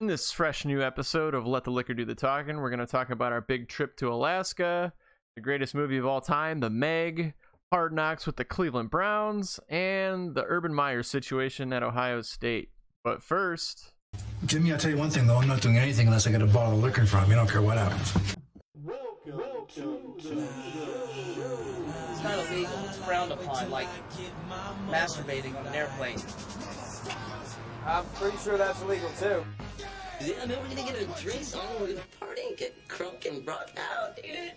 In this fresh new episode of Let the Liquor Do the Talking, we're going to talk about our big trip to Alaska, the greatest movie of all time, The Meg, Hard Knocks with the Cleveland Browns, and the Urban Meyer situation at Ohio State. But first, Jimmy, I'll tell you one thing though, I'm not doing anything unless I get a bottle of liquor from you. I don't care what happens. Welcome to the show. It's not illegal. It's frowned upon, like masturbating on an airplane. I'm pretty sure that's illegal too. Yeah, man, we're gonna get a drink on, we're gonna party and get crunk and rock out, dude.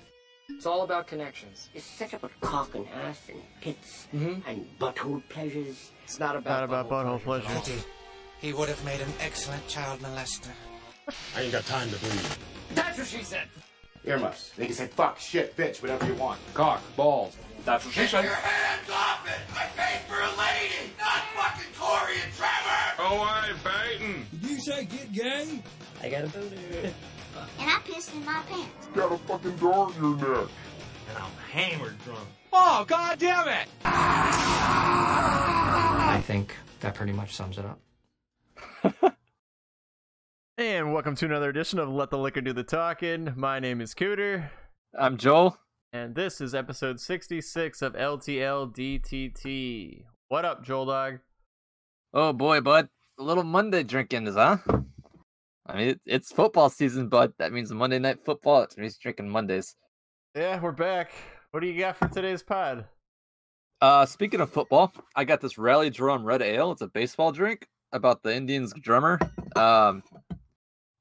It's all about connections. It's such about cock and ass and tits Mhm. and butthole pleasures. It's not about not about butthole pleasures. Pity. He would have made an excellent child molester. I ain't got time to bleed. That's what she said. Earmuffs. They can say fuck, shit, bitch, whatever you want. Cock, balls. That's what she said. Gay? I got a boner. And I pissed in my pants. Got a fucking dog in your neck. And I'm hammered drunk. Oh, god damn it! I think that pretty much sums it up. and welcome to another edition of Let the Liquor Do the Talking. My name is Cooter, I'm Joel. and this is episode 66 of LTL DTT. What up, Joel Dog? Oh boy, bud. A little Monday drinking is, huh? I mean, it, it's football season, bud. That means Monday night football. It means drinking Mondays. Yeah, we're back. What do you got for today's pod? Uh, speaking of football, I got this Rally Drum Red Ale. It's a baseball drink about the Indians drummer. Um,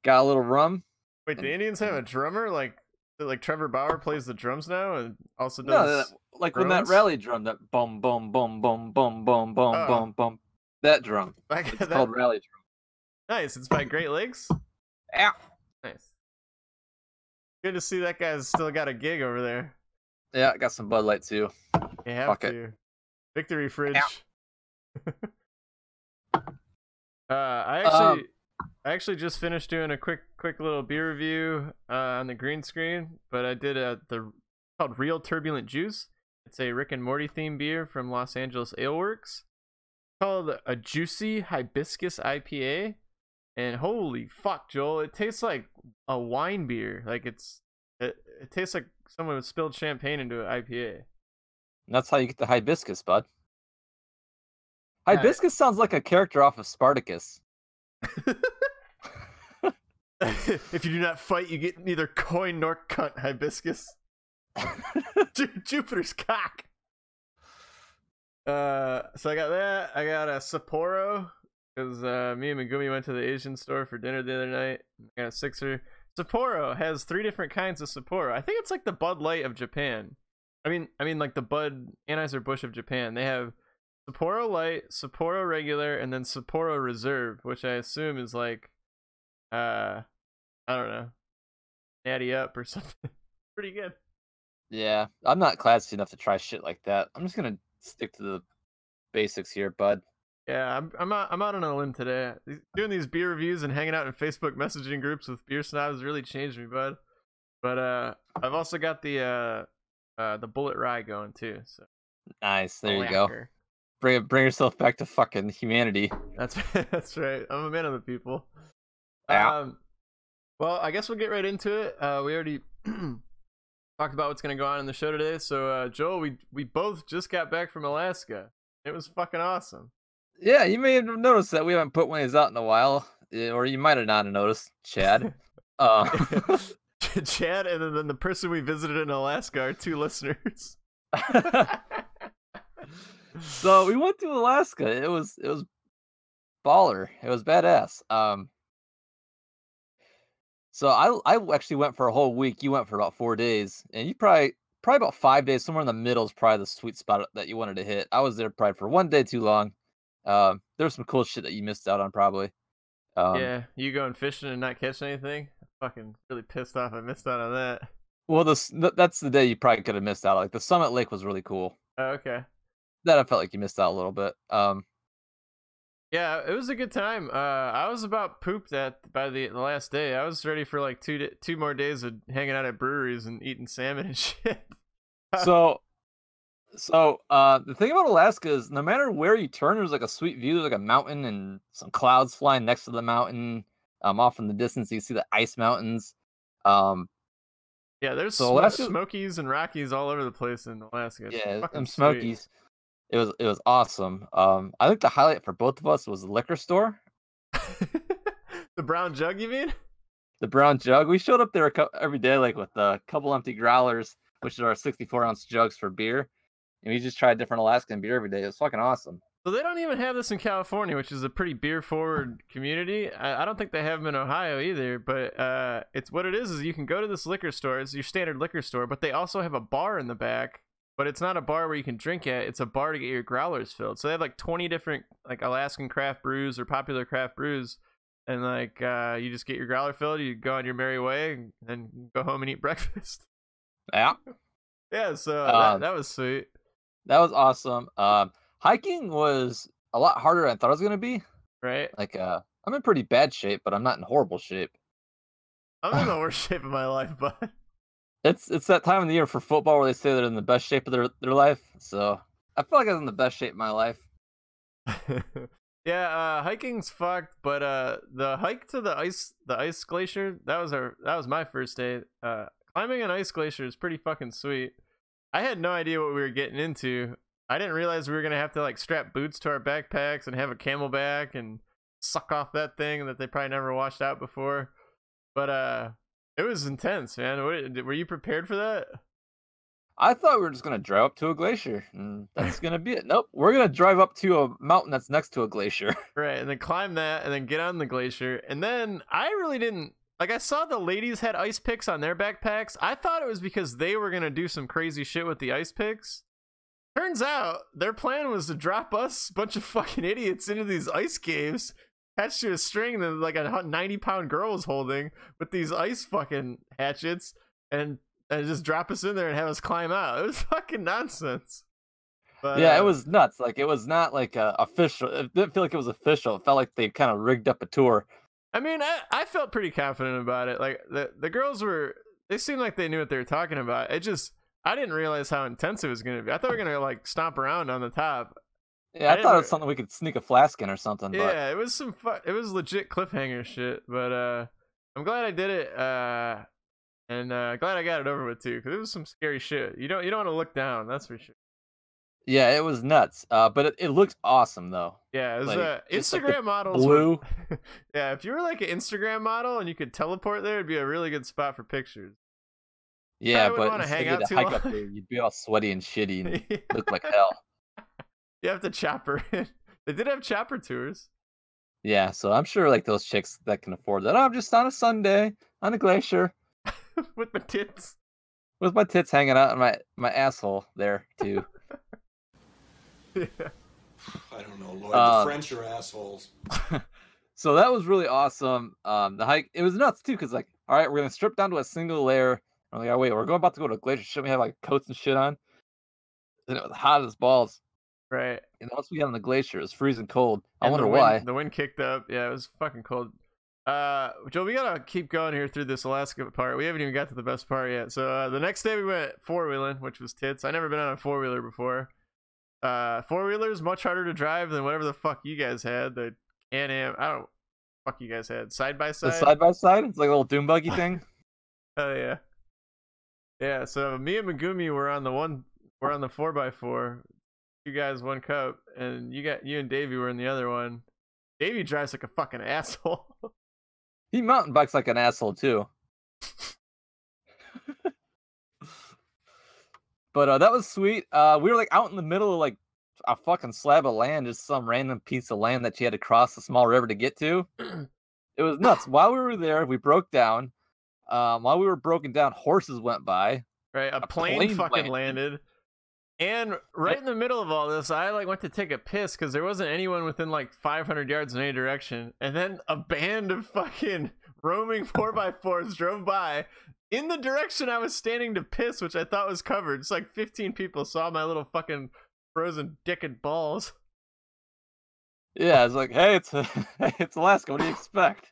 got a little rum. Wait, the Indians have a drummer? Like, like Trevor Bauer plays the drums now, and also No, does. that- like when that rally drum, that boom, boom, boom, boom, boom, boom, boom, Oh. boom, boom. That drum. It's that- called rally drum. Nice. It's by Great Lakes. Yeah. Nice. Good to see that guy's still got a gig over there. Yeah, I got some Bud Light too. You have Fuck it. to. Victory fridge. uh, I Um, actually, I actually just finished doing a quick, quick little beer review uh, on the green screen, but I did a the called Real Turbulent Juice. It's a Rick and Morty themed beer from Los Angeles Ale Works. called a juicy hibiscus IPA, and holy fuck, Joel, it tastes like a wine beer. Like it's, it, it tastes like someone spilled champagne into an IPA. And that's how you get the hibiscus, bud. Hibiscus sounds like a character off of Spartacus. if you do not fight, you get neither coin nor cunt, hibiscus. Ju- Jupiter's cock. Uh, so I got that. I got a Sapporo because uh, me and Megumi went to the Asian store for dinner the other night. I got a sixer. Sapporo has three different kinds of Sapporo. I think it's like the Bud Light of Japan. I mean, I mean like the Bud Anheuser Busch of Japan. They have Sapporo Light, Sapporo Regular, and then Sapporo Reserve, which I assume is like, uh, I don't know, Natty Up or something. Pretty good. Yeah, I'm not classy enough to try shit like that. I'm just gonna stick to the basics here, bud. Yeah, I'm I'm out, I'm out on a limb today. Doing these beer reviews and hanging out in Facebook messaging groups with beer snobs really changed me, bud. But uh, I've also got the uh, uh, the Bulleit Rye going too. So Nice. There you go. Bring bring yourself back to fucking humanity. That's that's right. I'm a man of the people. Yeah. Um, well, I guess we'll get right into it. Uh, we already talked about what's going to go on in the show today. So, uh, Joel, we we both just got back from Alaska. It was fucking awesome. Yeah, you may have noticed that we haven't put one of these out in a while, eh, or you might have not noticed, Chad. uh, Chad and then the person we visited in Alaska are two listeners. so we went to Alaska. It was it was baller. It was badass. Um so I I actually went for a whole week. You went for about four days, and you probably probably about five days. Somewhere in the middle is probably the sweet spot that you wanted to hit. I was there probably for one day too long. Um, there was some cool shit that you missed out on probably. Um, yeah, you going fishing and not catching anything? Fucking really pissed off. I missed out on that. Well, this th- that's the day you probably could have missed out. Like the Summit Lake was really cool. Oh, okay. That I felt like you missed out a little bit. Um, Yeah, it was a good time. Uh, I was about pooped at by the, the last day. I was ready for like two two more days of hanging out at breweries and eating salmon and shit. so so uh the thing about alaska is no matter where you turn there's like a sweet view there's like a mountain and some clouds flying next to the mountain Um, off in the distance, you see the ice mountains. Um, Yeah, there's So Alaska- Smokies and Rockies all over the place in Alaska. It's yeah, sweet. Smokies. It was it was awesome. Um, I think the highlight for both of us was the liquor store, the brown jug, you mean? the brown jug. We showed up there every day, like with a couple empty growlers, which are our 64 ounce jugs for beer, and we just tried different Alaskan beer every day. It was fucking awesome. So they don't even have this in California, which is a pretty beer forward community. I, I don't think they have them in Ohio either. But uh, it's what it is is you can go to this liquor store. It's your standard liquor store, but they also have a bar in the back. But it's not a bar where you can drink at. It's a bar to get your growlers filled. So they have like 20 different like Alaskan craft brews or popular craft brews, and like uh, you just get your growler filled. You go on your merry way, and then go home and eat breakfast. Yeah, yeah, so Um, that, that was sweet. That was awesome. Um, hiking was a lot harder than I thought it was gonna be. Right? Like, uh, I'm in pretty bad shape, but I'm not in horrible shape. I'm in the worst shape of my life, but. It's it's that time of the year for football where they say they're in the best shape of their, their life. So I feel like I'm in the best shape of my life. yeah, uh, hiking's fucked, but uh, the hike to the ice, the ice glacier, that was our, that was my first day. Uh, climbing an ice glacier is pretty fucking sweet. I had no idea what we were getting into. I didn't realize we were gonna have to like strap boots to our backpacks and have a camelback and suck off that thing that they probably never washed out before. But uh, it was intense, man. What, were you prepared for that? I thought we were just gonna drive up to a glacier, and that's gonna be it. Nope, we're gonna drive up to a mountain that's next to a glacier. Right, and then climb that, and then get on the glacier, and then I really didn't like. I saw the ladies had ice picks on their backpacks. I thought it was because they were gonna do some crazy shit with the ice picks. Turns out their plan was to drop us, bunch of fucking idiots, into these ice caves, attached to a string that like a ninety pound girl was holding with these ice fucking hatchets, and and just drop us in there and have us climb out. It was fucking nonsense. But, yeah, uh, it was nuts. Like it was not like uh, official. It didn't feel like it was official. It felt like they kind of rigged up a tour. I mean, I, I felt pretty confident about it. Like the the girls were, they seemed like they knew what they were talking about. It just, I didn't realize how intense it was gonna be. I thought we were gonna like stomp around on the top. Yeah, I, I thought it was something we could sneak a flask in or something. But Yeah, it was some, fu- it was legit cliffhanger shit. But uh, I'm glad I did it. Uh, and uh, glad I got it over with too, because it was some scary shit. You don't, you don't want to look down. That's for sure. Yeah, it was nuts. Uh, but it, it looked awesome though. Yeah, it was Like, uh, just like Instagram models. were- Blue. yeah, if you were like an Instagram model and you could teleport there, it'd be a really good spot for pictures. Yeah, but wanna instead hang out to too hike up long. there, you'd be all sweaty and shitty and look like hell. You have to chopper. They did have chopper tours. Yeah, so I'm sure like those chicks that can afford that. Oh, I'm just on a Sunday on a glacier with my tits. with my tits hanging out and my my asshole there too. Yeah. I don't know, Lloyd. Uh, the French are assholes. So that was really awesome. Um, the hike it was nuts too, because like, all right, we're gonna strip down to a single layer. I'm like, oh wait, we're going about to go to a glacier. Shouldn't we have like coats and shit on? And it was hot as balls. Right. And once we got on the glacier, it was freezing cold. I And wonder the wind, why. The wind kicked up. Yeah, it was fucking cold. Uh, Joe, we gotta keep going here through this Alaska part. We haven't even got to the best part yet. So uh, the next day we went four wheeling, which was tits. I never been on a four wheeler before. Uh, four wheelers much harder to drive than whatever the fuck you guys had. The Can Am. I don't. Fuck you guys had side by The side. side by side, it's like a little doom buggy thing. Oh yeah. Yeah, so me and Megumi were on the one we're on the four by four. You guys one cup and you got you and Davey were in the other one. Davey drives like a fucking asshole. He mountain bikes like an asshole too. But uh, that was sweet. Uh, we were like out in the middle of like a fucking slab of land, just some random piece of land that you had to cross a small river to get to. it was nuts. While we were there, we broke down. Um, while we were broken down, horses went by. right? A, A plane, plane fucking landed. landed. And right in the middle of all this, I like went to take a piss because there wasn't anyone within like 500 yards in any direction. And then a band of fucking roaming 4x4s drove by in the direction I was standing to piss, which I thought was covered. It's like 15 people saw my little fucking frozen dick and balls. Yeah, I was like, hey, it's it's Alaska. What do you expect?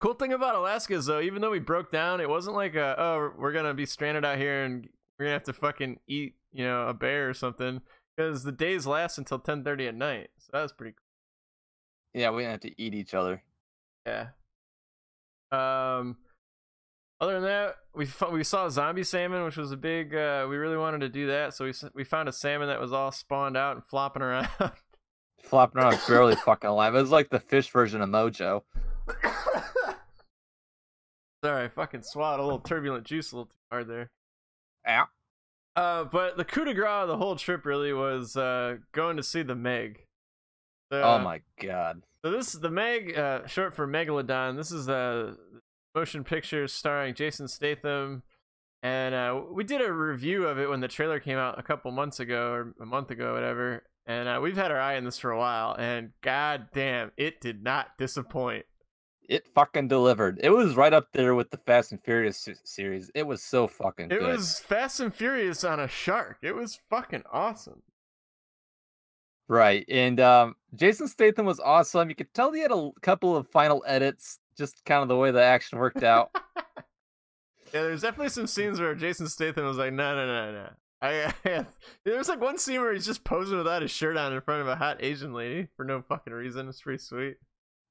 Cool thing about Alaska is though, even though we broke down, it wasn't like a, oh we're gonna be stranded out here and we're gonna have to fucking eat you know a bear or something because the days last until 10:30 at night. So that was pretty cool. Yeah, we didn't have to eat each other. Yeah. Um, other than that, we we saw zombie salmon, which was a big. Uh, we really wanted to do that, so we we found a salmon that was all spawned out and flopping around. Flopping around barely fucking alive. It was like the fish version of Mojo. Sorry, I fucking swallowed a little turbulent juice a little too hard there. Yeah. Uh, but the coup de grace of the whole trip really was uh, going to see the Meg. So, oh my god. So this is the Meg, uh, short for Megalodon. This is a motion picture starring Jason Statham, and uh, we did a review of it when the trailer came out a couple months ago or a month ago, whatever. And uh, we've had our eye on this for a while, and god damn, it did not disappoint. It fucking delivered. It was right up there with the Fast and Furious series. It was so fucking It good. was Fast and Furious on a shark. It was fucking awesome. Right. And um, Jason Statham was awesome. You could tell he had a couple of final edits, just kind of the way the action worked out. Yeah, there's definitely some scenes where Jason Statham was like, no, no, no, no. I, I there was like one scene where he's just posing without his shirt on in front of a hot Asian lady for no fucking reason. It's pretty sweet.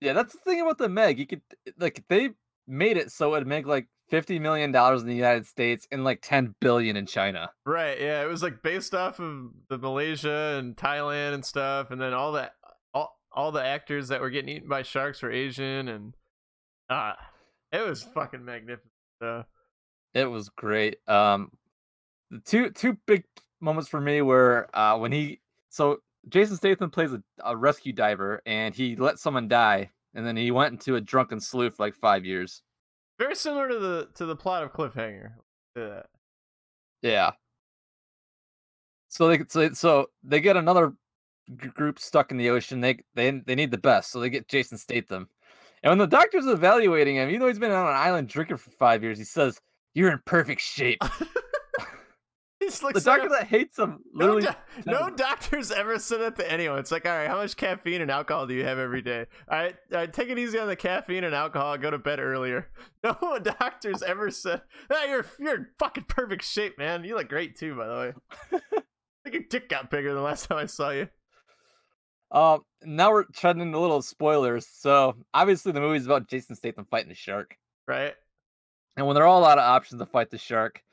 yeah, that's the thing about the Meg. You could eh, like they made it so it'd make like fifty million dollars in the United States and like ten billion in China. Right? Yeah, it was like based off of the Malaysia and Thailand and stuff, and then all that, all all the actors that were getting eaten by sharks were Asian, and ah, it was fucking magnificent. Though. It was great. Um, the two two big moments for me were uh when he so Jason Statham plays a, a rescue diver and he let someone die and then he went into a drunken slough for like five years. Very similar to the to the plot of Cliffhanger. Yeah. Yeah. So they so, so they get another group stuck in the ocean. They they they need the best, so they get Jason Statham. And when the doctor's evaluating him, even though he's been on an island drinking for five years, he says, "You're in perfect shape." The doctor that hates him no, literally. doc- no doctors ever said that to anyone. It's like, all right, how much caffeine and alcohol do you have every day? All right, all right take it easy on the caffeine and alcohol. Go to bed earlier. No doctors ever said, "Ah, you're you're in fucking perfect shape, man. You look great too, by the way. I think your dick got bigger than the last time I saw you." Um, now we're treading into a little spoilers. So obviously the movie's about Jason Statham fighting the shark, right? And when there are all lot of options to fight the shark,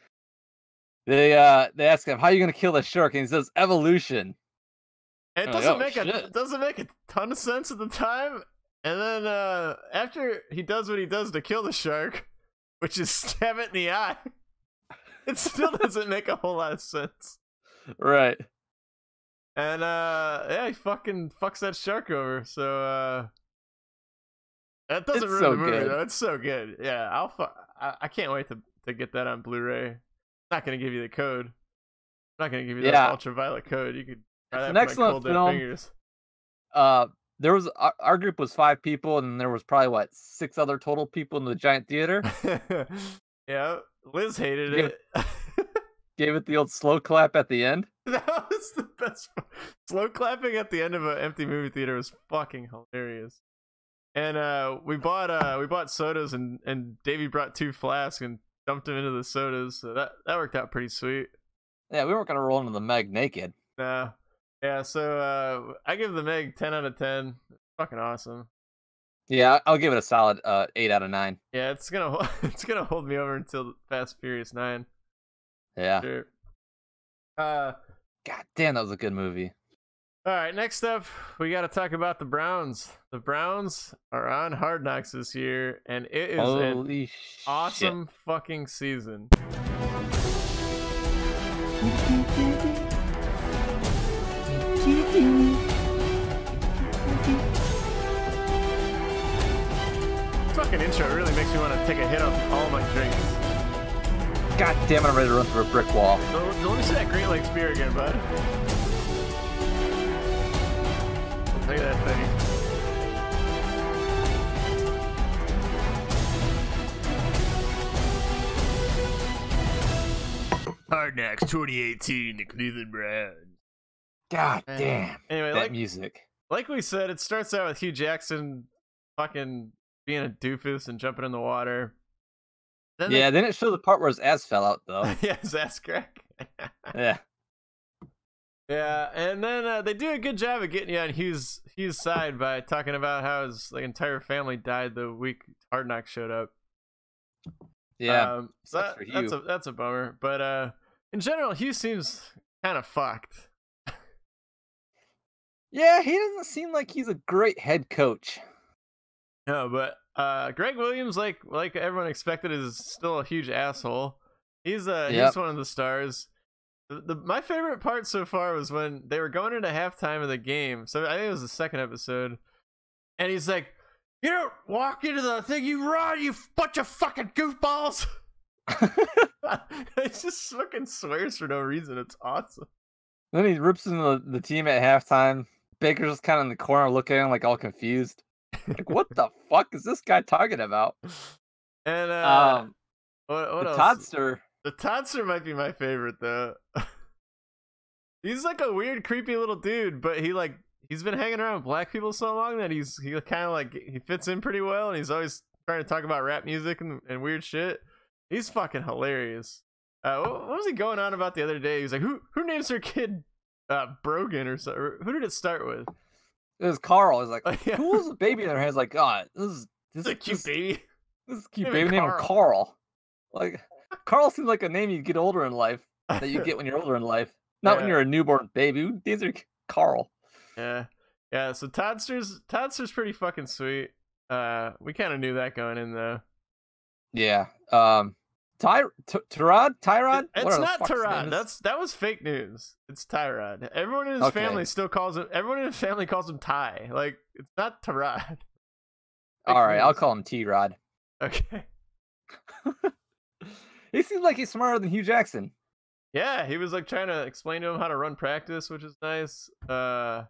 they uh they ask him, "How are you gonna kill the shark?" And he says, "Evolution." And it I'm like, doesn't "Oh, make a shit." it doesn't make a ton of sense at the time. And then uh after he does what he does to kill the shark, which is stab it in the eye, it still doesn't make a whole lot of sense. Right. And uh yeah, he fucking fucks that shark over. So uh that doesn't It's ruin so the movie good. though. It's so good. Yeah, I'll fu- I, I can't wait to to get that on Blu-ray. not gonna give you the code. I'm not gonna give you that Yeah. ultraviolet code. You could try It's that excellent film. fingers. Uh, there was our, our group was five people, and there was probably what six other total people in the giant theater. yeah, Liz hated Give it. Gave it the old slow clap at the end. that was the best. Slow clapping at the end of an empty movie theater was fucking hilarious. And uh, we bought uh, we bought sodas, and and Davey brought two flasks and dumped them into the sodas. So that that worked out pretty sweet. Yeah, we weren't gonna roll into the Meg naked. Nah, yeah. So uh, I give the Meg ten out of ten. Fucking awesome. Yeah, I'll give it a solid uh eight out of nine. Yeah, it's gonna it's gonna hold me over until Fast Furious Nine. Yeah. Sure. Uh, God damn, that was a good movie. all right. Next up, we got to talk about the Browns. The Browns are on Hard Knocks this year, and it is an Holy awesome fucking season. Fucking intro really makes me want to take a hit off all my drinks. God damn it, I'm ready to run through a brick wall. So, let me see that Great Lakes beer again, bud. Look at that thing. Hard Knocks 2018, the Cleveland Browns. God damn. Anyway, that like, music. like we said, it starts out with Hue Jackson fucking being a doofus and jumping in the water. Then they- Yeah, then it showed the part where his ass fell out though. yeah, his ass crack. yeah. Yeah, and then uh, they do a good job of getting you on Hughes Hughes' side by talking about how his like entire family died the week Hard Knock showed up. Yeah. um, so that- that's a that's a bummer. But uh, in general, Hughes seems kind of fucked. yeah, he doesn't seem like he's a great head coach. No, but uh, Gregg Williams, like like everyone expected, is still a huge asshole. He's uh Yep. he's one of the stars. The, the my favorite part so far was when they were going into halftime of the game. So I think it was the second episode, and he's like, "You don't walk into the thing, you run, you bunch of fucking goofballs." he just fucking swears for no reason. It's awesome. Then he rips into the, the team at halftime. Baker's just kind of in the corner looking at him like all confused. Like, what the fuck is this guy talking about? And uh, um, what, what the else? Toddster. The Toddster might be my favorite though. he's like a weird, creepy little dude, but he like he's been hanging around black people so long that he's he kind of like he fits in pretty well, and he's always trying to talk about rap music and, and weird shit. He's fucking hilarious. Uh, what, what was he going on about the other day? He was like, "Who who names their kid uh, Brogan or something? Or Who did it start with?" It was Carl. He's like, yeah. who was the baby in their hands? Like, God, this is this It's a cute this, baby. this is a cute baby name him Carl. Like, Carl seems like a name you get older in life that you get when you're older in life, not when you're a newborn baby. These are Carl? Yeah, yeah. So Toddster's Toddster's pretty fucking sweet. Uh, we kind of knew that going in though. Yeah. Um, Ty T- Tyrod Tyrod. It's not Tyrod. That's that was fake news. It's Tyrod. Everyone in his Okay. family still calls him. Everyone in his family calls him Ty. Like it's not Tyrod. Fake all right. I'll call him T Rod. Okay. He seems like he's smarter than Hue Jackson. Yeah, he was like trying to explain to him how to run practice, which is nice. Uh,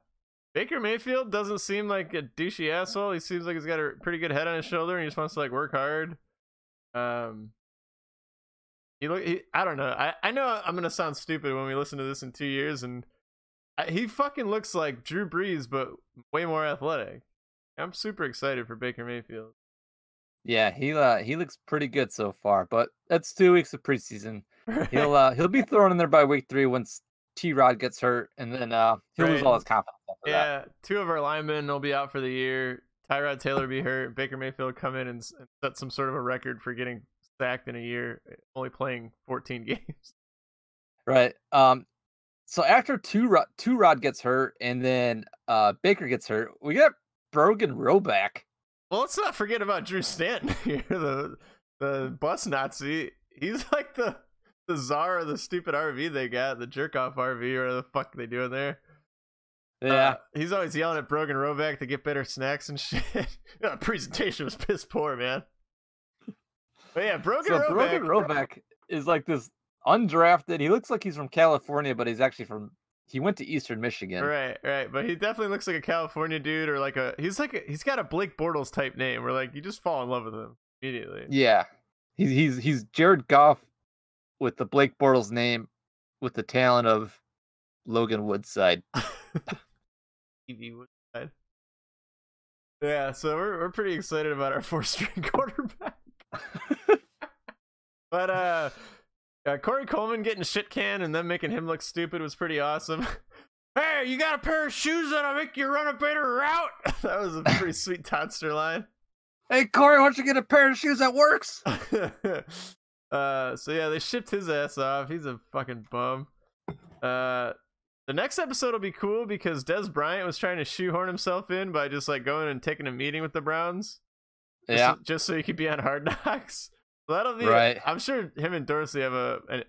Baker Mayfield doesn't seem like a douchey asshole. He seems like he's got a pretty good head on his shoulder, and he just wants to like work hard. Um, he look. He, I don't know. I I know I'm gonna sound stupid when we listen to this in two years, and I, he fucking looks like Drew Brees, but way more athletic. I'm super excited for Baker Mayfield. Yeah, he uh, he looks pretty good so far, but that's two weeks of preseason. He'll uh, he'll be thrown in there by week three once T Rod gets hurt, and then uh, he'll lose all his confidence after that. Yeah, two of our linemen will be out for the year. Tyrod Taylor be hurt. Baker Mayfield come in and, and set some sort of a record for getting sacked in a year, only playing 14 games. Right. Um. So after two Rod two Rod gets hurt, and then uh Baker gets hurt, we got Brogan Roback. Well, let's not forget about Drew Stanton here, the the bus Nazi. He's like the the czar of the stupid RV they got, the jerk off RV or the fuck they do in there. Yeah. Uh, he's always yelling at Brogan Roback to get better snacks and shit. that presentation was piss poor, man. But yeah, Brogan so Roback. Brogan Roback is like this undrafted. He looks like he's from California, but he's actually from. He went to Eastern Michigan. Right, right, but he definitely looks like a California dude, or like a he's like a, he's got a Blake Bortles type name, where like you just fall in love with him immediately. Yeah. He's he's he's Jared Goff with the Blake Bortles name, with the talent of Logan Woodside. TV Woodside. Yeah, so we're we're pretty excited about our four string quarterback. But uh, uh Corey Coleman getting shit canned and then making him look stupid was pretty awesome. hey, you got a pair of shoes that'll make you run a better route? that was a pretty sweet Toddster line. Hey Corey, why don't you get a pair of shoes that works? uh, so yeah, they shipped his ass off. He's a fucking bum. Uh, the next episode will be cool because Dez Bryant was trying to shoehorn himself in by just like going and taking a meeting with the Browns. Just, Yeah. just so he could be on Hard Knocks. That'll be Right. I'm sure him and Dorsey have a. An,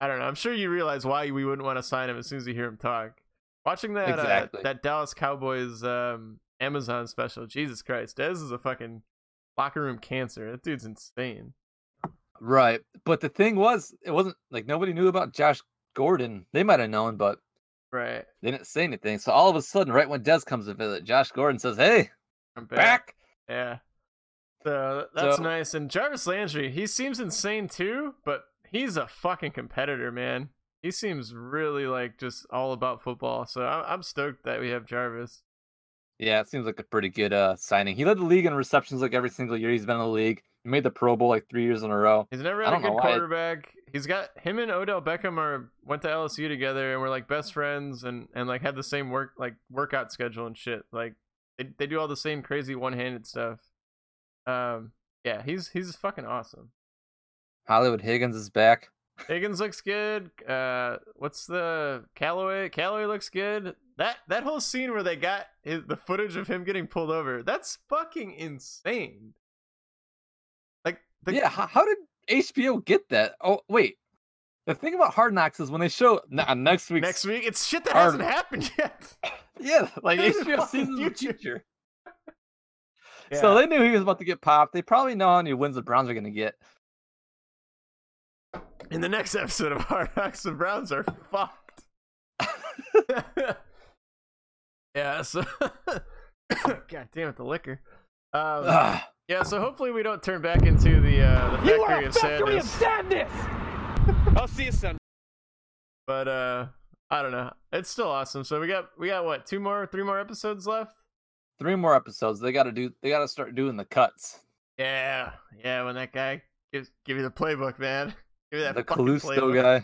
I don't know. I'm sure you realize why we wouldn't want to sign him as soon as you hear him talk. Watching that Exactly. uh, that Dallas Cowboys um, Amazon special, Jesus Christ, Dez is a fucking locker room cancer. That dude's insane. Right. But the thing was, it wasn't like nobody knew about Josh Gordon. They might have known, but Right. they didn't say anything. So all of a sudden, right when Dez comes to visit, Josh Gordon says, Hey, I'm back. Yeah. So that's So- nice. And Jarvis Landry, he seems insane too, but he's a fucking competitor, man. He seems really like just all about football. So I'm, I'm stoked that we have Jarvis. Yeah, it seems like a pretty good uh signing. He led the league in receptions like every single year he's been in the league. He made the Pro Bowl like three years in a row. He's never had a good why- quarterback. he's got him and Odell Beckham are went to LSU together and were like best friends and and like had the same work like workout schedule and shit. Like they they do all the same crazy one handed stuff. Um, yeah, he's he's fucking awesome. Hollywood Higgins is back. Higgins looks good. Uh, what's the Callaway? Callaway looks good. That that whole scene where they got his, the footage of him getting pulled over. That's fucking insane. Like the, yeah, how, how did HBO get that? Oh wait, the thing about Hard Knocks is when they show nah, next week. next week it's shit that Hard- hasn't happened yet. yeah, like HBO sees the future. future. Yeah. So they knew he was about to get popped. They probably know how many wins the Browns are going to get. In the next episode of Hard Knocks, the Browns are fucked. yeah, so God damn it, the liquor. Um, yeah, so hopefully we don't turn back into the uh, the factory, of, sadness. sadness! I'll see you soon. But uh, I don't know. It's still awesome. So we got we got what two more, three more episodes left. Three more episodes. They got to do. They got to start doing the cuts. Yeah, yeah. When that guy gives give you the playbook, man. Give me that the Cajuste playbook.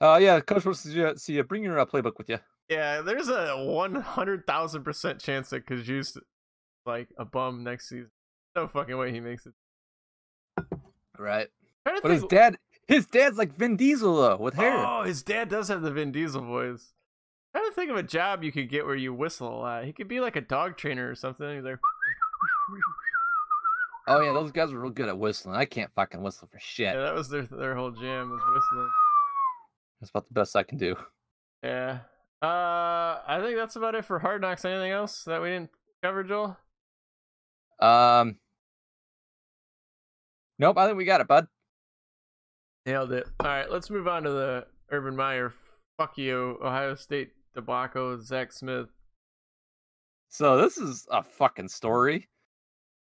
guy. Uh, yeah, coach wants to see you- Bring your uh, playbook with you. Yeah, there's a one hundred thousand percent chance that Cajuste like a bum next season. No fucking way he makes it. Right. But his dad, his dad's like Vin Diesel though, with hair. Oh, his dad does have the Vin Diesel voice. Trying to think of a job you could get where you whistle a lot. He could be like a dog trainer or something. He's like, Oh yeah, those guys are real good at whistling. I can't fucking whistle for shit. yeah, that was their their whole jam was whistling. That's about the best I can do. Yeah. Uh, I think that's about it for Hard Knocks. Anything else that we didn't cover, Joel? Um. Nope, I think we got it, bud. Nailed it. All right, let's move on to the Urban Meyer. Fuck you, Ohio State debacle. Zach Smith. So this is a fucking story.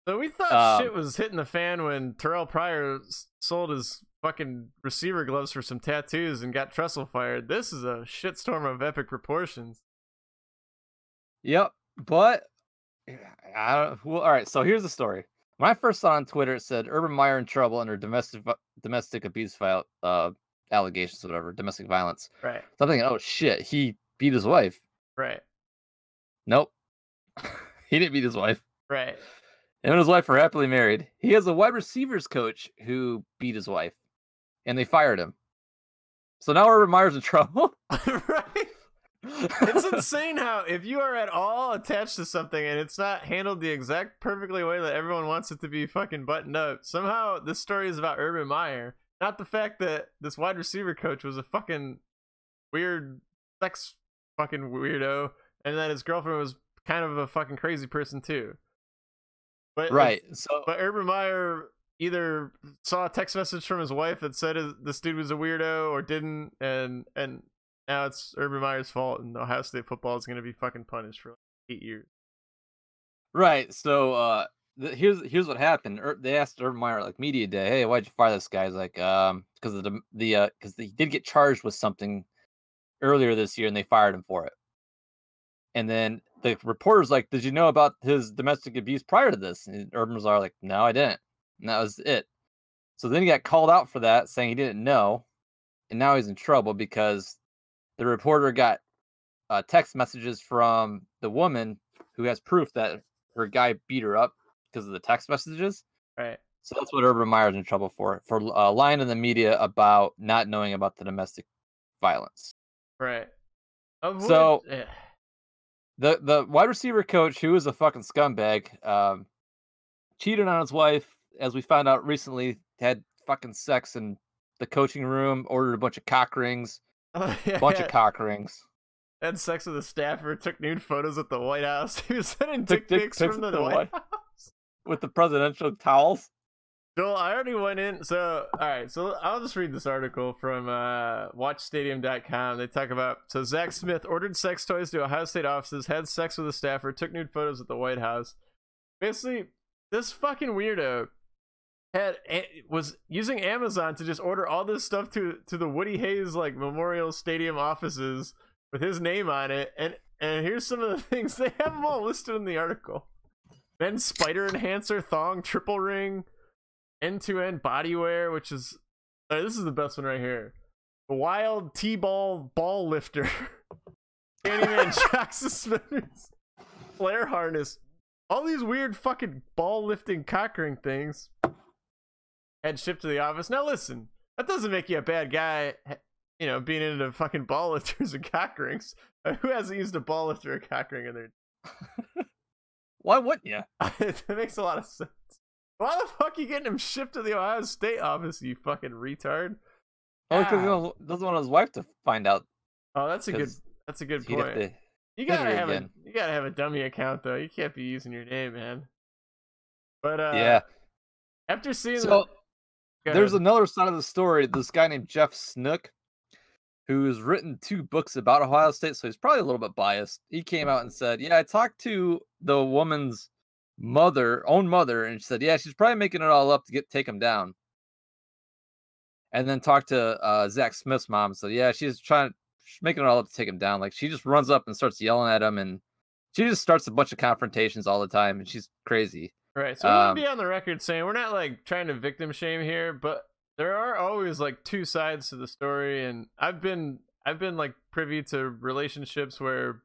So we thought Um, shit was hitting the fan when Terrell Pryor sold his fucking receiver gloves for some tattoos and got Tressel fired. This is a shitstorm of epic proportions. Yep, but I don't. Well, all right. So here's the story. When I first saw it on Twitter, it said Urban Meyer in trouble under domestic domestic abuse file uh allegations, whatever, domestic violence. Right, So I'm thinking, oh shit, he beat his wife. right, Nope, he didn't beat his wife. right. Him and his wife are happily married. He has a wide receivers coach who beat his wife, and they fired him. So now Urban Meyer's in trouble. right. It's insane how if you are at all attached to something and it's not handled the exact perfectly way that everyone wants it to be fucking buttoned up, somehow this story is about Urban Meyer, not the fact that this wide receiver coach was a fucking weird sex fucking weirdo and that his girlfriend was kind of a fucking crazy person too. But right. So but Urban Meyer either saw a text message from his wife that said this dude was a weirdo or didn't, and and now it's Urban Meyer's fault, and Ohio State football is going to be fucking punished for like eight years. Right. So uh th- here's here's what happened. Ur- they asked Urban Meyer like media day, "Hey, why'd you fire this guy?" He's like, "Um, because of the the uh because he did get charged with something earlier this year, and they fired him for it." And then the reporter's like, "Did you know about his domestic abuse prior to this?" And Urban was like, "No, I didn't." And that was it. So then he got called out for that, saying he didn't know, and now he's in trouble because the reporter got uh, text messages from the woman who has proof that her guy beat her up because of the text messages. Right. So that's what Urban Meyer's in trouble for for uh, lying to the media about not knowing about the domestic violence. Right. Which- So- eh, The the wide receiver coach, who is a fucking scumbag, um, cheated on his wife, as we found out recently. Had fucking sex in the coaching room, ordered a bunch of cock rings, oh, yeah, bunch yeah. of cock rings. had sex with a staffer, took nude photos at the White House. He was sending Took dick pics from the, the White- House. with the presidential towels. Joel, I already went in. So, all right. So, I'll just read this article from uh, WatchStadium.com. They talk about so Zach Smith ordered sex toys to Ohio State offices, had sex with a staffer, took nude photos at the White House. Basically, this fucking weirdo had was using Amazon to just order all this stuff to to the Woody Hayes like Memorial Stadium offices with his name on it. And and here's some of the things they have them all listed in the article. Men's spider enhancer thong triple ring end to end body wear, which is right, this is the best one right here. Wild T-ball ball lifter. Candyman shock suspenders. Flare harness. All these weird fucking ball lifting cockering things. Had shipped to the office. Now listen, that doesn't make you a bad guy. You know, being into fucking ball lifters and cock rings. Uh, Who hasn't used a ball lifter or cock ring in their Why wouldn't you? it makes a lot of sense. Why the fuck you getting him shipped to the Ohio State office, you fucking retard? Oh, because Ah. he doesn't want his wife to find out. Oh, that's a good that's a good point. to. You gotta have a you gotta have a dummy account though. You can't be using your name, man. But uh yeah. after seeing So the, there's ahead. another side of the story. This guy named Jeff Snook, who's written two books about Ohio State, so he's probably a little bit biased. He came out and said, "Yeah, I talked to the woman's mother, own mother, and she said, yeah, she's probably making it all up to get take him down." And then talked to uh, Zach Smith's mom. So yeah, she's trying, she's making it all up to take him down. Like she just runs up and starts yelling at him, and she just starts a bunch of confrontations all the time, and she's crazy. Right. So want Um, to be on the record saying we're not like trying to victim shame here, but there are always like two sides to the story and I've been I've been like privy to relationships where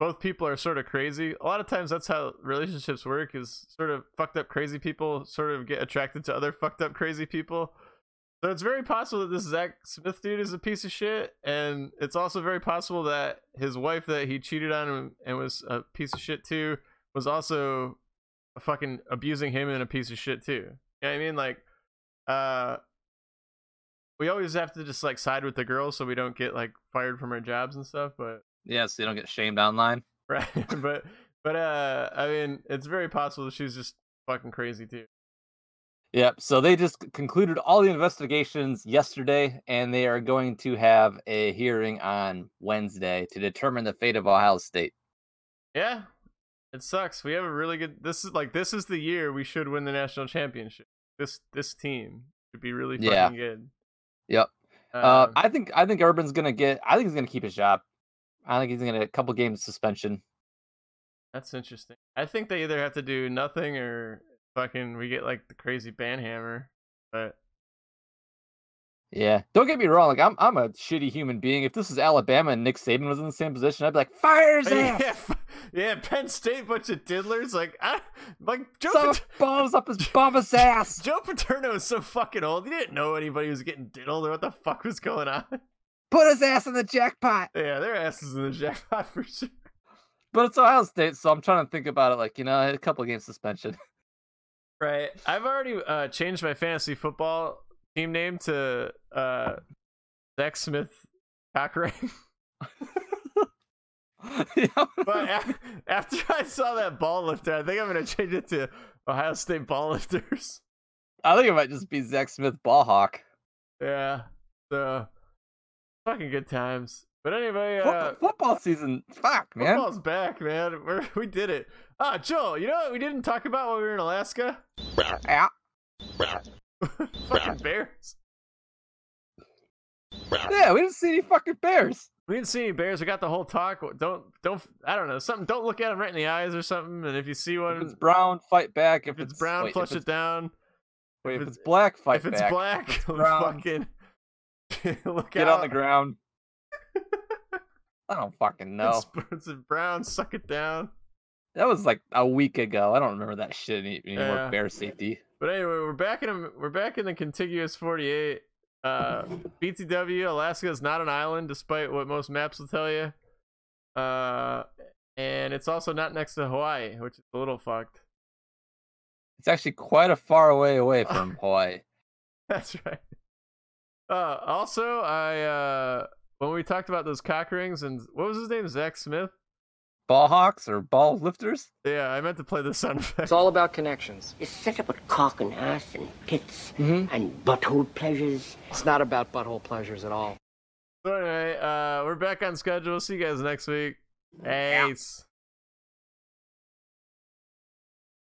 both people are sort of crazy. A lot of times that's how relationships work is sort of fucked up crazy people sort of get attracted to other fucked up crazy people. So it's very possible that this Zach Smith dude is a piece of shit, and it's also very possible that his wife that he cheated on and, was a piece of shit too was also fucking abusing him and a piece of shit too. You know what I mean? Like, uh, we always have to just like side with the girls so we don't get like fired from our jobs and stuff. But Yeah, so you don't get shamed online. right, but but uh, I mean, it's very possible that she's just fucking crazy too. Yep. So they just concluded all the investigations yesterday, and they are going to have a hearing on Wednesday to determine the fate of Ohio State. Yeah, it sucks. We have a really good. This is like this is the year we should win the national championship. This this team should be really fucking Yeah. good. Yep. Uh, Um, I think I think Urban's gonna get. I think he's gonna keep his job. I think he's gonna get a couple games suspension. That's interesting. I think they either have to do nothing or fucking we get like the crazy banhammer. But Yeah. Don't get me wrong. Like I'm I'm a shitty human being. If this was Alabama and Nick Saban was in the same position, I'd be like, fire his ass. yeah, yeah, Penn State bunch of diddlers. Like I like Joe Pat- bombs up his bum's ass. Joe Paterno is so fucking old. He didn't know anybody was getting diddled or what the fuck was going on. Put his ass in the jackpot. yeah, their asses in the jackpot for sure. But it's Ohio State, so I'm trying to think about it. Like you know, a couple games suspension. Right. I've already uh, changed my fantasy football team name to uh, Zach Smith Cockring. yeah. But a- after I saw that ball lifter, I think I'm gonna change it to Ohio State ball lifters. I think it might just be Zach Smith ball hawk. Yeah. So fucking good times. But anyway, uh football season, fuck man. football's back, man. We're, we did it. Ah, Joel, you know what we didn't talk about while we were in Alaska? Yeah. fucking bears. yeah, we didn't see any fucking bears. We didn't see any bears. We got the whole talk. Don't don't I don't know something. Don't look at them right in the eyes or something. And if you see one, If it's brown, fight back. If, if it's brown, wait, flush it down. Wait, if if it's- it's black, fight if it's back. black, If it's brown, fucking look get out. on the ground. I don't fucking know. It's, it's brown. Suck it down. That was like a week ago. I don't remember that shit anymore. Yeah. Bear safety. But anyway, we're back in a, we're back in the contiguous 48. Uh, BTW, Alaska is not an island, despite what most maps will tell you. Uh, and it's also not next to Hawaii, which is a little fucked. It's actually quite a far away away from Hawaii. That's right. Uh, also, I uh, when we talked about those cock rings and what was his name, Zach Smith? Ball hawks or ball lifters? Yeah, I meant to play the sound effect. It's all about connections. It's set up with cock and ass and tits Mhm. and butthole pleasures. It's not about butthole pleasures at all. So anyway, uh, we're back on schedule. See you guys next week. Peace.